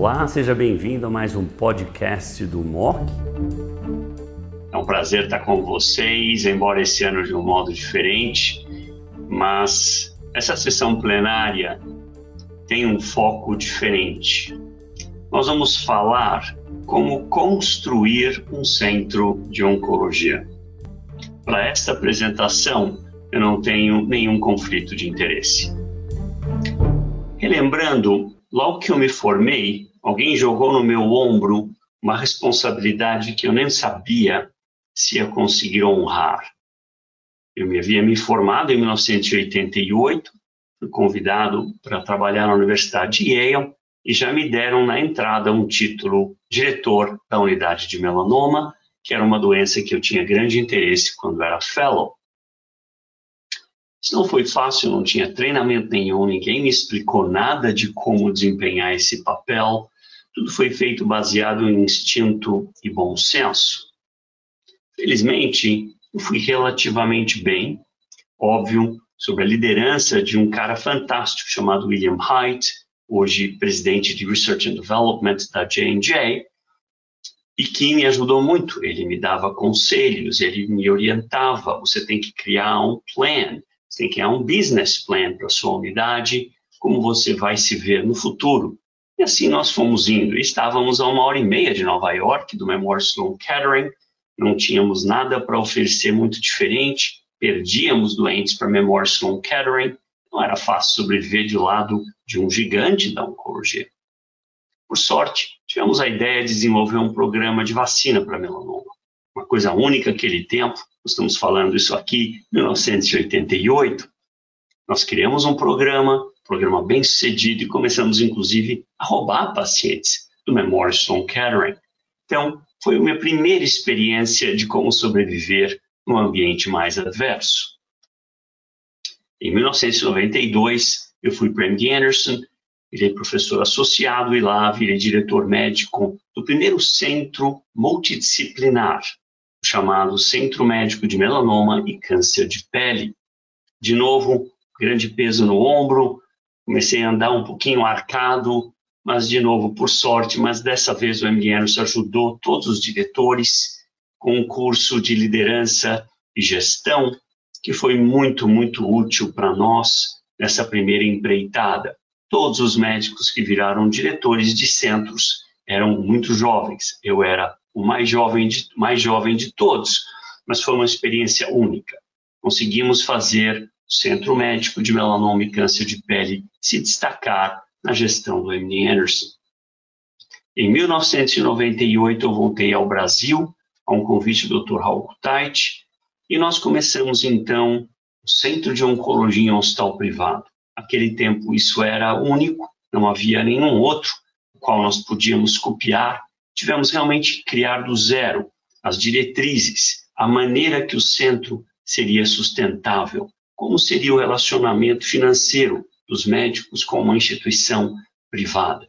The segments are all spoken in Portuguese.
Olá, seja bem-vindo a mais um podcast do MOC. É um prazer estar com vocês, embora esse ano de um modo diferente, mas essa sessão plenária tem um foco diferente. Nós vamos falar como construir um centro de oncologia. Para esta apresentação, eu não tenho nenhum conflito de interesse. Relembrando, logo que eu me formei, alguém jogou no meu ombro uma responsabilidade que eu nem sabia se ia conseguir honrar. Eu me havia me formado em 1988, fui convidado para trabalhar na Universidade de Yale e já me deram na entrada um título diretor da unidade de melanoma, que era uma doença que eu tinha grande interesse quando era fellow. Isso não foi fácil, não tinha treinamento nenhum, ninguém me explicou nada de como desempenhar esse papel. Tudo foi feito baseado em instinto e bom senso. Felizmente, eu fui relativamente bem, óbvio, sobre a liderança de um cara fantástico chamado William Haidt, hoje presidente de Research and Development da J&J, e que me ajudou muito. Ele me dava conselhos, ele me orientava. Você tem que criar um plan, você tem que criar um business plan para sua unidade, como você vai se ver no futuro. E assim nós fomos indo. Estávamos a uma hora e meia de Nova York, do Memorial Sloan Kettering, não tínhamos nada para oferecer muito diferente, perdíamos doentes para Memorial Sloan Kettering, não era fácil sobreviver de lado de um gigante da oncologia. Por sorte, tivemos a ideia de desenvolver um programa de vacina para melanoma. Uma coisa única naquele tempo, estamos falando isso aqui em 1988, nós criamos um programa, programa bem sucedido, e começamos, inclusive, a roubar pacientes do Memorial Sloan Kettering. Então, foi a minha primeira experiência de como sobreviver num ambiente mais adverso. Em 1992, eu fui para MD Anderson, virei professor associado e lá virei diretor médico do primeiro centro multidisciplinar, chamado Centro Médico de Melanoma e Câncer de Pele. De novo, grande peso no ombro, comecei a andar um pouquinho arcado, mas de novo, por sorte, mas dessa vez o MD Anderson ajudou todos os diretores com um curso de liderança e gestão que foi muito, muito útil para nós nessa primeira empreitada. Todos os médicos que viraram diretores de centros eram muito jovens. Eu era o mais jovem de, mais jovem de todos, mas foi uma experiência única. Conseguimos fazer o Centro Médico de Melanoma e Câncer de Pele se destacar na gestão do MD Anderson. Em 1998, eu voltei ao Brasil, a um convite do Dr. Raul Kutait, e nós começamos, então, o Centro de Oncologia em Hospital Privado. Naquele tempo, isso era único, não havia nenhum outro, qual nós podíamos copiar. Tivemos realmente que criar do zero as diretrizes, a maneira que o centro seria sustentável, como seria o relacionamento financeiro dos médicos com uma instituição privada.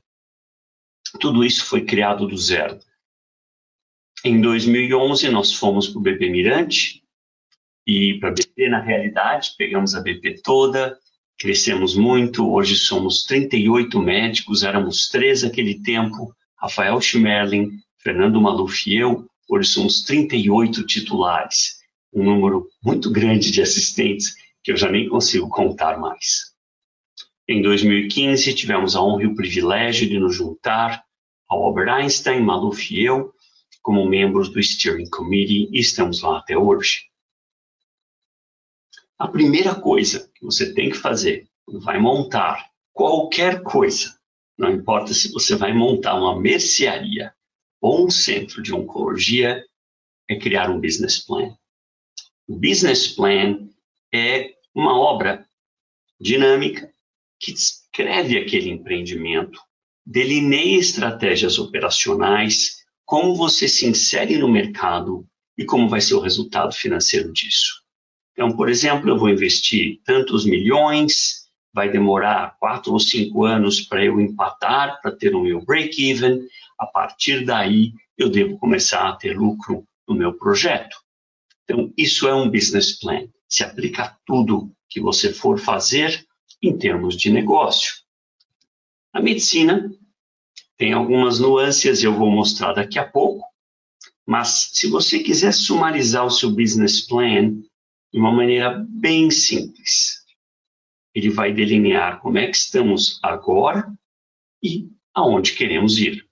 Tudo isso foi criado do zero. Em 2011, nós fomos para o BP Mirante e para a BP, na realidade, pegamos a BP toda, crescemos muito, hoje somos 38 médicos, éramos três naquele tempo, Rafael Schmerling, Fernando Maluf e eu, hoje somos 38 titulares, um número muito grande de assistentes que eu já nem consigo contar mais. Em 2015, tivemos a honra e o privilégio de nos juntar ao Albert Einstein, Maluf e eu, como membros do Steering Committee, e estamos lá até hoje. A primeira coisa que você tem que fazer quando vai montar qualquer coisa, não importa se você vai montar uma mercearia ou um centro de oncologia, é criar um business plan. O business plan é uma obra dinâmica que descreve aquele empreendimento, delineia estratégias operacionais, como você se insere no mercado e como vai ser o resultado financeiro disso. Então, por exemplo, eu vou investir tantos milhões, vai demorar quatro ou cinco anos para eu empatar, para ter o meu break-even. A partir daí, eu devo começar a ter lucro no meu projeto. Então, isso é um business plan. Se aplica a tudo que você for fazer em termos de negócio. A medicina Tem algumas nuances, eu vou mostrar daqui a pouco, mas se você quiser sumarizar o seu business plan de uma maneira bem simples, ele vai delinear como é que estamos agora e aonde queremos ir.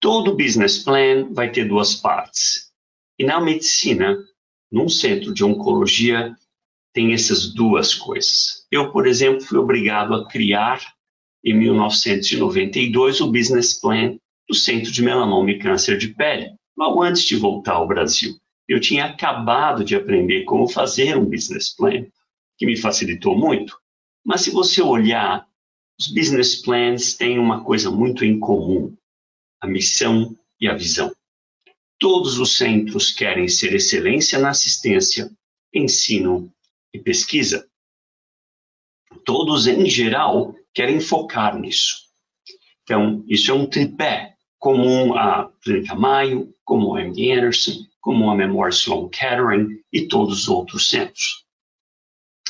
Todo business plan vai ter duas partes. E na medicina, num centro de oncologia, tem essas duas coisas. Eu, por exemplo, fui obrigado a criar, em 1992, o business plan do Centro de Melanoma e Câncer de Pele, logo antes de voltar ao Brasil. Eu tinha acabado de aprender como fazer um business plan, que me facilitou muito. Mas se você olhar, os business plans têm uma coisa muito em comum a missão e a visão. Todos os centros querem ser excelência na assistência, ensino e pesquisa. Todos, em geral, querem focar nisso. Então, isso é um tripé comum à Clínica Mayo, como a MD Anderson, como a Memorial Sloan Kettering e todos os outros centros.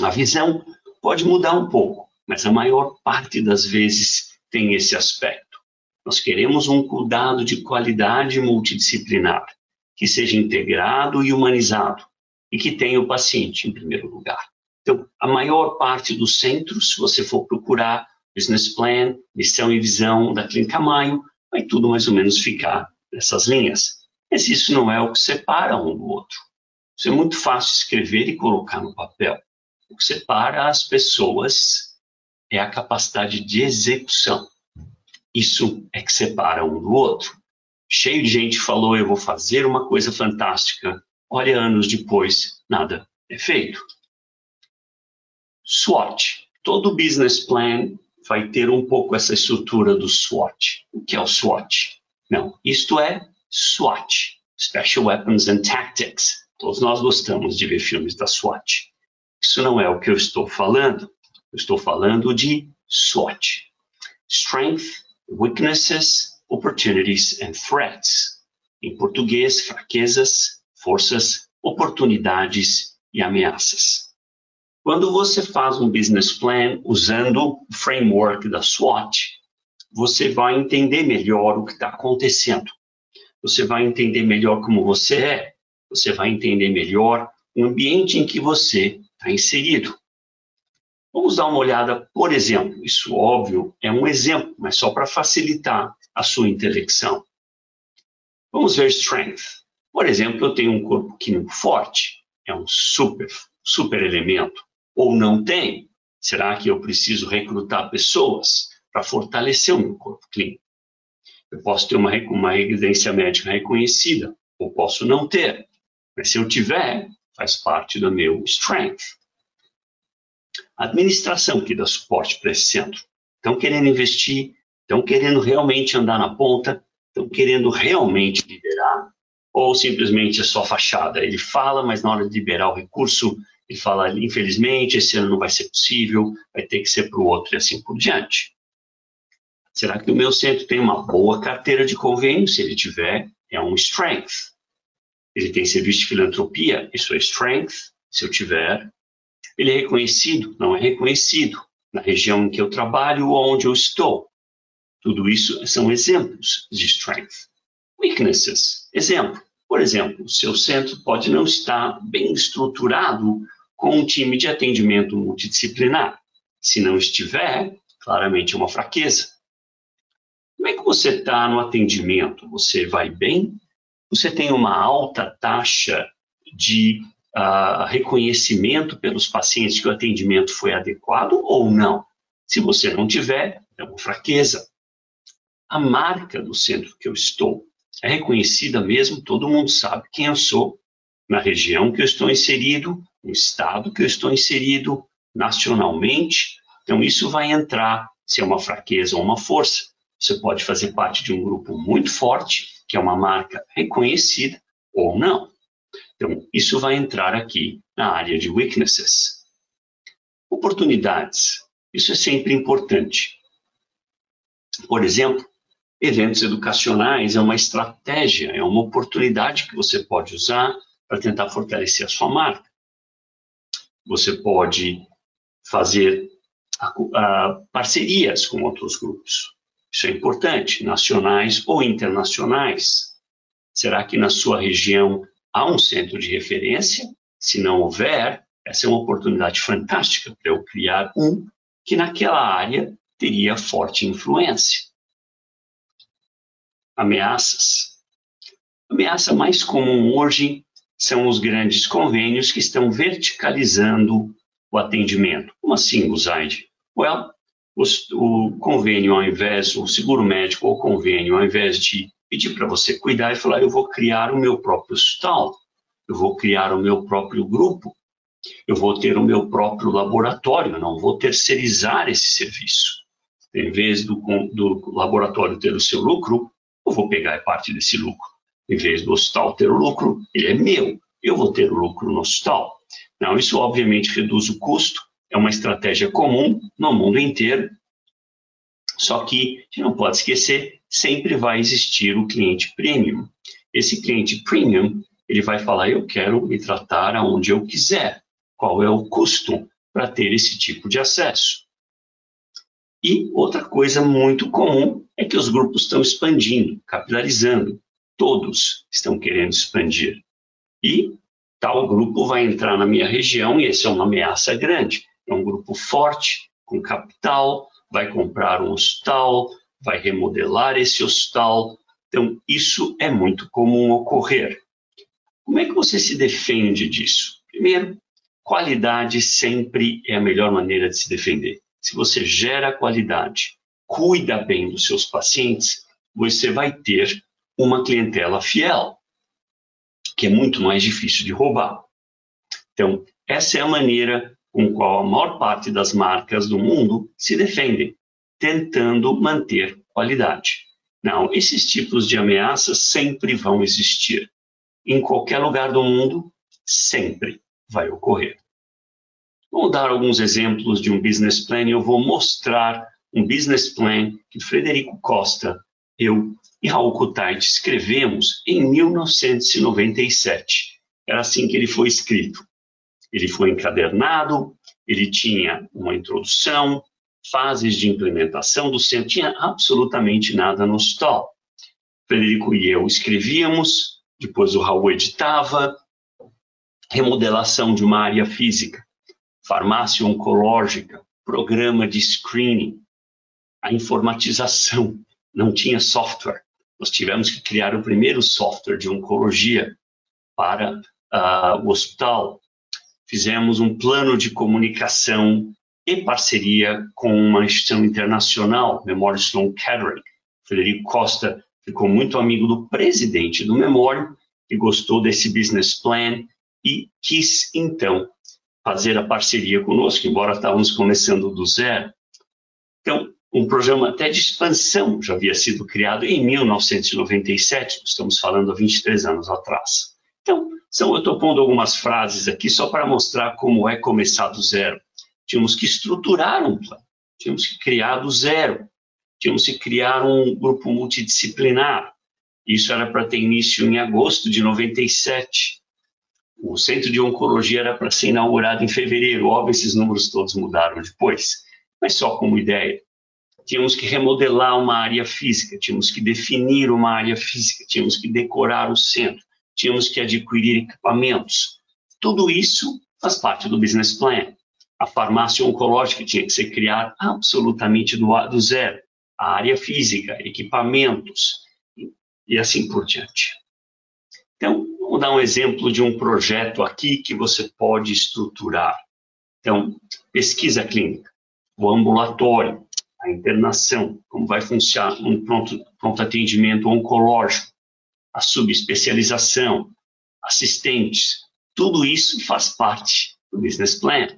A visão pode mudar um pouco, mas a maior parte das vezes tem esse aspecto. Nós queremos um cuidado de qualidade multidisciplinar, que seja integrado e humanizado, e que tenha o paciente em primeiro lugar. Então, a maior parte dos centros, se você for procurar business plan, missão e visão da Clínica Maio, vai tudo mais ou menos ficar nessas linhas. Mas isso não é o que separa um do outro. Isso é muito fácil escrever e colocar no papel. O que separa as pessoas é a capacidade de execução. Isso é que separa um do outro. Cheio de gente falou, eu vou fazer uma coisa fantástica. Olha, anos depois, nada é feito. SWOT. Todo business plan vai ter um pouco essa estrutura do SWOT. O que é o SWOT? Não, isto é SWAT, Special Weapons and Tactics. Todos nós gostamos de ver filmes da SWAT. Isso não é o que eu estou falando. Eu estou falando de SWOT. Strength, weaknesses, opportunities and threats. Em português, fraquezas, forças, oportunidades e ameaças. Quando você faz um business plan usando o framework da SWOT, você vai entender melhor o que está acontecendo. Você vai entender melhor como você é. Você vai entender melhor o ambiente em que você está inserido. Vamos dar uma olhada, por exemplo, isso óbvio é um exemplo, mas só para facilitar a sua intelecção. Vamos ver strength. Por exemplo, eu tenho um corpo químico forte, é um super, super elemento. Ou não tem? Será que eu preciso recrutar pessoas para fortalecer o meu corpo clínico? Eu posso ter uma, uma evidência médica reconhecida, ou posso não ter. Mas se eu tiver, faz parte do meu strength. A administração que dá suporte para esse centro. Estão querendo investir, estão querendo realmente andar na ponta, estão querendo realmente liderar, ou simplesmente é só fachada. Ele fala, mas na hora de liberar o recurso, ele fala, infelizmente, esse ano não vai ser possível, vai ter que ser para o outro e assim por diante. Será que o meu centro tem uma boa carteira de convênio? Se ele tiver, é um strength. Ele tem serviço de filantropia? Isso é strength. Se eu tiver, ele é reconhecido, não é reconhecido na região em que eu trabalho ou onde eu estou. Tudo isso são exemplos de strength. Weaknesses, exemplo. Por exemplo, o seu centro pode não estar bem estruturado com um time de atendimento multidisciplinar. Se não estiver, claramente é uma fraqueza. Como é que você está no atendimento? Você vai bem? Você tem uma alta taxa de uh, reconhecimento pelos pacientes que o atendimento foi adequado ou não. Se você não tiver, é uma fraqueza. A marca do centro que eu estou é reconhecida mesmo, todo mundo sabe quem eu sou, na região que eu estou inserido, no estado que eu estou inserido, nacionalmente. Então, isso vai entrar se é uma fraqueza ou uma força. Você pode fazer parte de um grupo muito forte, que é uma marca reconhecida, ou não. Então, isso vai entrar aqui na área de weaknesses. Oportunidades. Isso é sempre importante. Por exemplo, eventos educacionais é uma estratégia, é uma oportunidade que você pode usar para tentar fortalecer a sua marca. Você pode fazer parcerias com outros grupos. Isso é importante, nacionais ou internacionais. Será que na sua região há um centro de referência? Se não houver, essa é uma oportunidade fantástica para eu criar um que naquela área teria forte influência. Ameaças. A ameaça mais comum hoje são os grandes convênios que estão verticalizando o atendimento. Como assim, Buzaide? Well, o convênio, ao invés, o seguro médico ou convênio, ao invés de pedir para você cuidar e falar, eu vou criar o meu próprio hospital, eu vou criar o meu próprio grupo, eu vou ter o meu próprio laboratório, não vou terceirizar esse serviço. Em vez do, do laboratório ter o seu lucro, eu vou pegar parte desse lucro. Em vez do hospital ter o lucro, ele é meu, eu vou ter o lucro no hospital. Não, isso obviamente reduz o custo, é uma estratégia comum no mundo inteiro. Só que, a gente não pode esquecer, sempre vai existir o cliente premium. Esse cliente premium, ele vai falar, eu quero me tratar aonde eu quiser. Qual é o custo para ter esse tipo de acesso? E outra coisa muito comum é que os grupos estão expandindo, capilarizando. Todos estão querendo expandir. E tal grupo vai entrar na minha região e essa é uma ameaça grande é um grupo forte, com capital, vai comprar um hospital, vai remodelar esse hospital. Então, isso é muito comum ocorrer. Como é que você se defende disso? Primeiro, qualidade sempre é a melhor maneira de se defender. Se você gera qualidade, cuida bem dos seus pacientes, você vai ter uma clientela fiel, que é muito mais difícil de roubar. Então, essa é a maneira com qual a maior parte das marcas do mundo se defendem, tentando manter qualidade. Não, esses tipos de ameaças sempre vão existir. Em qualquer lugar do mundo, sempre vai ocorrer. Vou dar alguns exemplos de um business plan e eu vou mostrar um business plan que Frederico Costa, eu e Raul Kutait escrevemos em 1997. Era assim que ele foi escrito. Ele foi encadernado, ele tinha uma introdução, fases de implementação do centro, tinha absolutamente nada no stall. Frederico e eu escrevíamos, depois o Raul editava, remodelação de uma área física, farmácia oncológica, programa de screening, a informatização, não tinha software. Nós tivemos que criar o primeiro software de oncologia para uh, o hospital, fizemos um plano de comunicação e parceria com uma instituição internacional, Memória Sloan Kettering. Frederico Costa ficou muito amigo do presidente do Memória, que gostou desse business plan e quis, então, fazer a parceria conosco, embora estávamos começando do zero. Então, um programa até de expansão já havia sido criado em 1997, estamos falando há 23 anos atrás. Então, são, eu estou pondo algumas frases aqui só para mostrar como é começar do zero. Tínhamos que estruturar um plano, tínhamos que criar do zero, tínhamos que criar um grupo multidisciplinar. Isso era para ter início em agosto de 97. O centro de oncologia era para ser inaugurado em fevereiro. Óbvio, esses números todos mudaram depois, mas só como ideia. Tínhamos que remodelar uma área física, tínhamos que definir uma área física, tínhamos que decorar o centro tínhamos que adquirir equipamentos. Tudo isso faz parte do business plan. A farmácia oncológica tinha que ser criada absolutamente do, do zero. A área física, equipamentos e assim por diante. Então, vamos dar um exemplo de um projeto aqui que você pode estruturar. Então, pesquisa clínica, o ambulatório, a internação, como vai funcionar um pronto, pronto atendimento oncológico, a subespecialização, assistentes, tudo isso faz parte do business plan.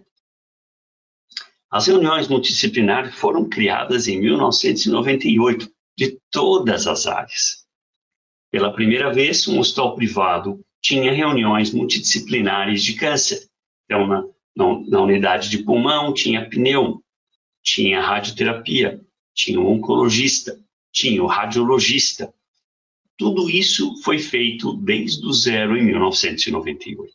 As reuniões multidisciplinares foram criadas em 1998 de todas as áreas. Pela primeira vez, um hospital privado tinha reuniões multidisciplinares de câncer. Então, na, na, na unidade de pulmão, tinha pneu, tinha radioterapia, tinha o oncologista, tinha o radiologista, tudo isso foi feito desde o zero em 1998.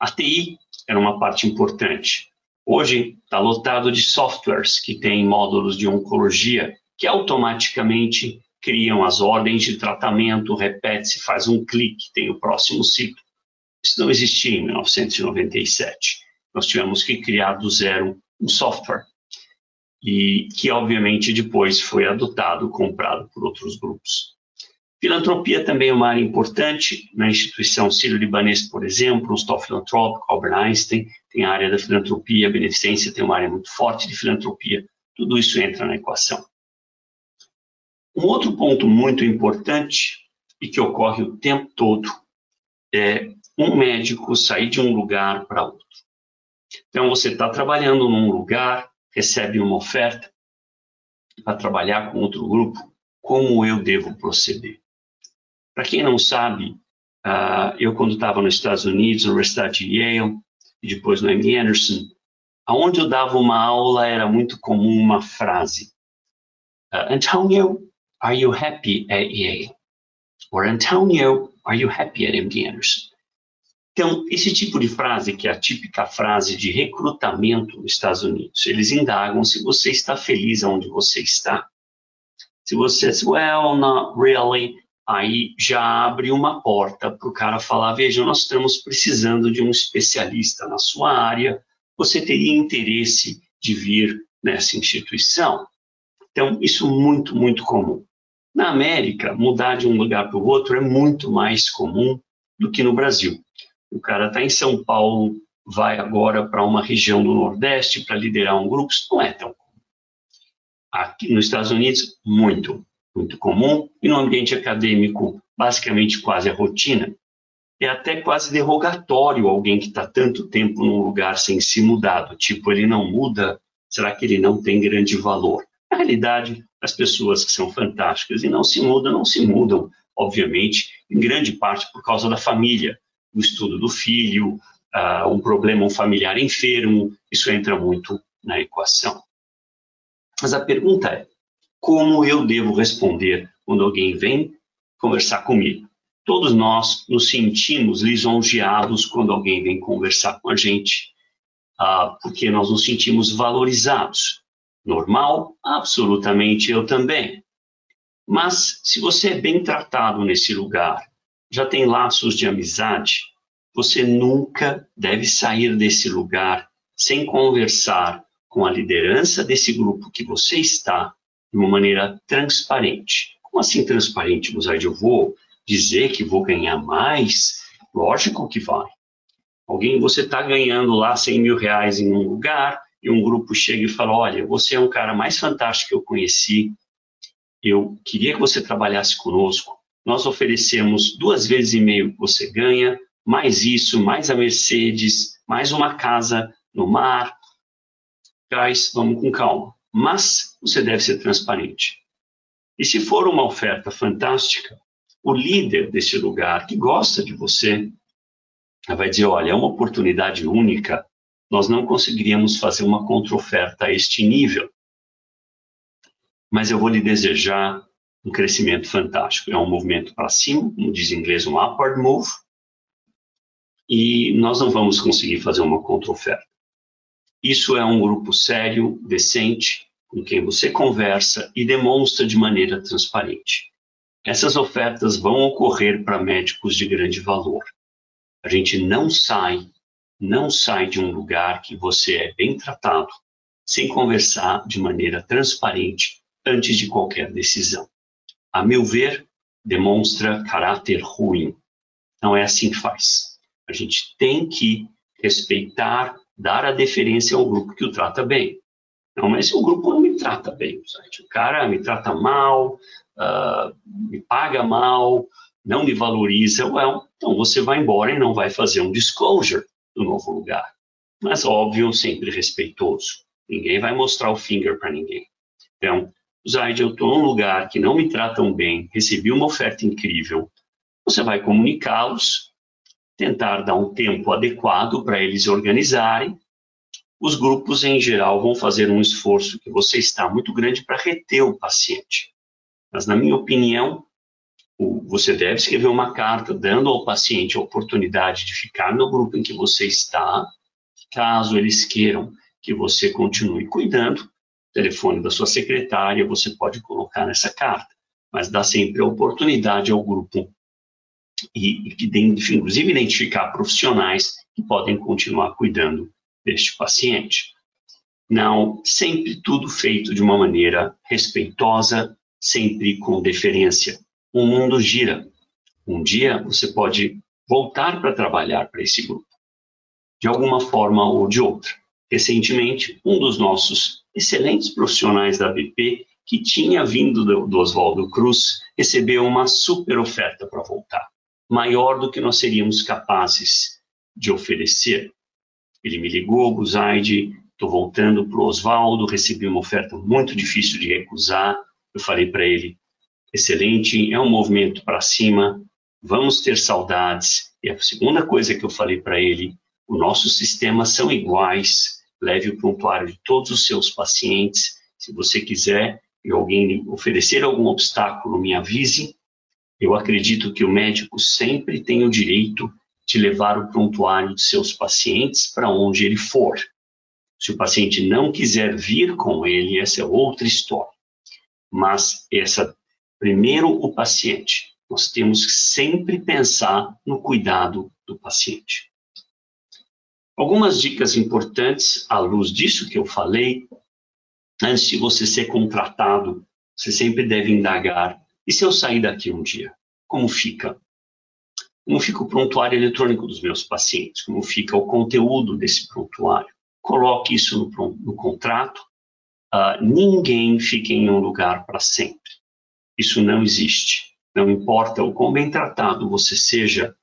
A TI era uma parte importante. Hoje está lotado de softwares que têm módulos de oncologia, que automaticamente criam as ordens de tratamento, repete-se, faz um clique, tem o próximo ciclo. Isso não existia em 1997. Nós tivemos que criar do zero um software e que obviamente depois foi adotado, comprado por outros grupos. Filantropia também é uma área importante na instituição sírio-libanês, por exemplo, o Stop Filantrópico, Albert Einstein, tem a área da filantropia, a beneficência tem uma área muito forte de filantropia, tudo isso entra na equação. Um outro ponto muito importante e que ocorre o tempo todo é um médico sair de um lugar para outro. Então, você está trabalhando num lugar, recebe uma oferta para trabalhar com outro grupo, como eu devo proceder? Para quem não sabe, uh, eu quando estava nos Estados Unidos, na Universidade de Yale, e depois no M. Anderson, aonde eu dava uma aula era muito comum uma frase. Uh, Antonio, are you happy at Yale? Or Antonio, are you happy at MD Anderson? Então, esse tipo de frase, que é a típica frase de recrutamento nos Estados Unidos, eles indagam se você está feliz onde você está. Se você diz, well, not really, aí já abre uma porta para o cara falar: veja, nós estamos precisando de um especialista na sua área, você teria interesse de vir nessa instituição? Então, isso é muito, muito comum. Na América, mudar de um lugar para o outro é muito mais comum do que no Brasil. O cara está em São Paulo, vai agora para uma região do Nordeste para liderar um grupo, isso não é tão comum. Aqui nos Estados Unidos, muito muito comum, e no ambiente acadêmico, basicamente quase a rotina. É até quase derrogatório alguém que está tanto tempo num lugar sem se mudar, tipo, ele não muda, será que ele não tem grande valor? Na realidade, as pessoas que são fantásticas e não se mudam, não se mudam, obviamente, em grande parte por causa da família, do estudo do filho, uh, um problema um familiar enfermo, isso entra muito na equação. Mas a pergunta é: como eu devo responder quando alguém vem conversar comigo. Todos nós nos sentimos lisonjeados quando alguém vem conversar com a gente, ah, porque nós nos sentimos valorizados. Normal? Absolutamente eu também. Mas se você é bem tratado nesse lugar, já tem laços de amizade, você nunca deve sair desse lugar sem conversar com a liderança desse grupo que você está de uma maneira transparente. Como assim transparente, Buzaide? Eu vou dizer que vou ganhar mais? Lógico que vai. Alguém, você está ganhando lá 100 mil reais em um lugar e um grupo chega e fala, olha, você é um cara mais fantástico que eu conheci, eu queria que você trabalhasse conosco, nós oferecemos duas vezes e meio que você ganha, mais isso, mais a Mercedes, mais uma casa no mar. Guys, vamos com calma mas você deve ser transparente. E se for uma oferta fantástica, o líder desse lugar que gosta de você vai dizer: olha, é uma oportunidade única, nós não conseguiríamos fazer uma contraoferta a este nível, mas eu vou lhe desejar um crescimento fantástico. É um movimento para cima, como diz em inglês, um upward move, e nós não vamos conseguir fazer uma contraoferta. Isso é um grupo sério, decente, com quem você conversa e demonstra de maneira transparente. Essas ofertas vão ocorrer para médicos de grande valor. A gente não sai, não sai de um lugar que você é bem tratado, sem conversar de maneira transparente antes de qualquer decisão. A meu ver, demonstra caráter ruim. Não é assim que faz. A gente tem que respeitar dar a deferência ao grupo que o trata bem. Não, mas o grupo não me trata bem, o cara me trata mal, uh, me paga mal, não me valoriza, well, então você vai embora e não vai fazer um disclosure do novo lugar. Mas, óbvio, sempre respeitoso. Ninguém vai mostrar o finger para ninguém. Então, Zaid, eu estou num lugar que não me tratam bem, recebi uma oferta incrível. Você vai comunicá-los, tentar dar um tempo adequado para eles organizarem. Os grupos, em geral, vão fazer um esforço que você está muito grande para reter o paciente. Mas, na minha opinião, você deve escrever uma carta dando ao paciente a oportunidade de ficar no grupo em que você está, caso eles queiram que você continue cuidando. telefone da sua secretária, você pode colocar nessa carta, mas dá sempre a oportunidade ao grupo e, inclusive, identificar profissionais que podem continuar cuidando deste paciente. Não, sempre tudo feito de uma maneira respeitosa, sempre com deferência. O mundo gira. Um dia você pode voltar para trabalhar para esse grupo, de alguma forma ou de outra. Recentemente, um dos nossos excelentes profissionais da BP, que tinha vindo do, do Oswaldo Cruz, recebeu uma super oferta para voltar, maior do que nós seríamos capazes de oferecer. Ele me ligou, Guzaide, estou voltando para o Oswaldo, recebi uma oferta muito difícil de recusar. Eu falei para ele, excelente, é um movimento para cima, vamos ter saudades. E a segunda coisa que eu falei para ele, os nossos sistemas são iguais, leve o prontuário de todos os seus pacientes. Se você quiser e alguém oferecer algum obstáculo, me avise. Eu acredito que o médico sempre tem o direito de levar o prontuário de seus pacientes para onde ele for. Se o paciente não quiser vir com ele, essa é outra história. Mas essa primeiro o paciente. Nós temos que sempre pensar no cuidado do paciente. Algumas dicas importantes à luz disso que eu falei. Antes de você ser contratado, você sempre deve indagar: e se eu sair daqui um dia? Como fica? Como fica o prontuário eletrônico dos meus pacientes? Como fica o conteúdo desse prontuário? Coloque isso no, no contrato. Uh, ninguém fica em um lugar para sempre. Isso não existe. Não importa o quão bem tratado você seja,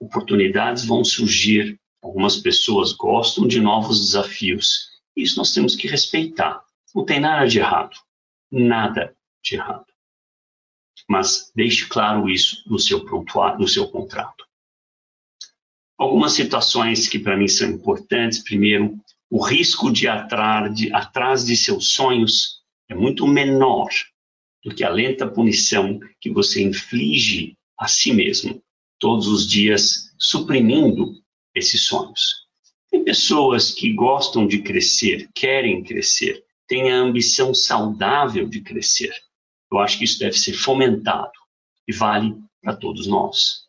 oportunidades vão surgir. Algumas pessoas gostam de novos desafios. Isso nós temos que respeitar. Não tem nada de errado. Nada de errado mas deixe claro isso no seu prontuário, no seu contrato. Algumas situações que para mim são importantes. Primeiro, o risco de, atrar, de atrás de seus sonhos é muito menor do que a lenta punição que você inflige a si mesmo todos os dias, suprimindo esses sonhos. Tem pessoas que gostam de crescer, querem crescer, têm a ambição saudável de crescer. Eu acho que isso deve ser fomentado e vale para todos nós.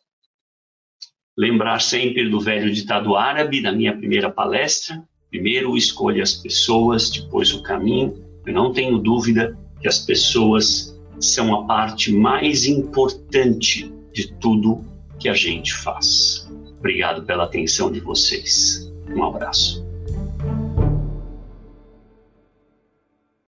Lembrar sempre do velho ditado árabe da minha primeira palestra: primeiro escolha as pessoas, depois o caminho. Eu não tenho dúvida que as pessoas são a parte mais importante de tudo que a gente faz. Obrigado pela atenção de vocês. Um abraço.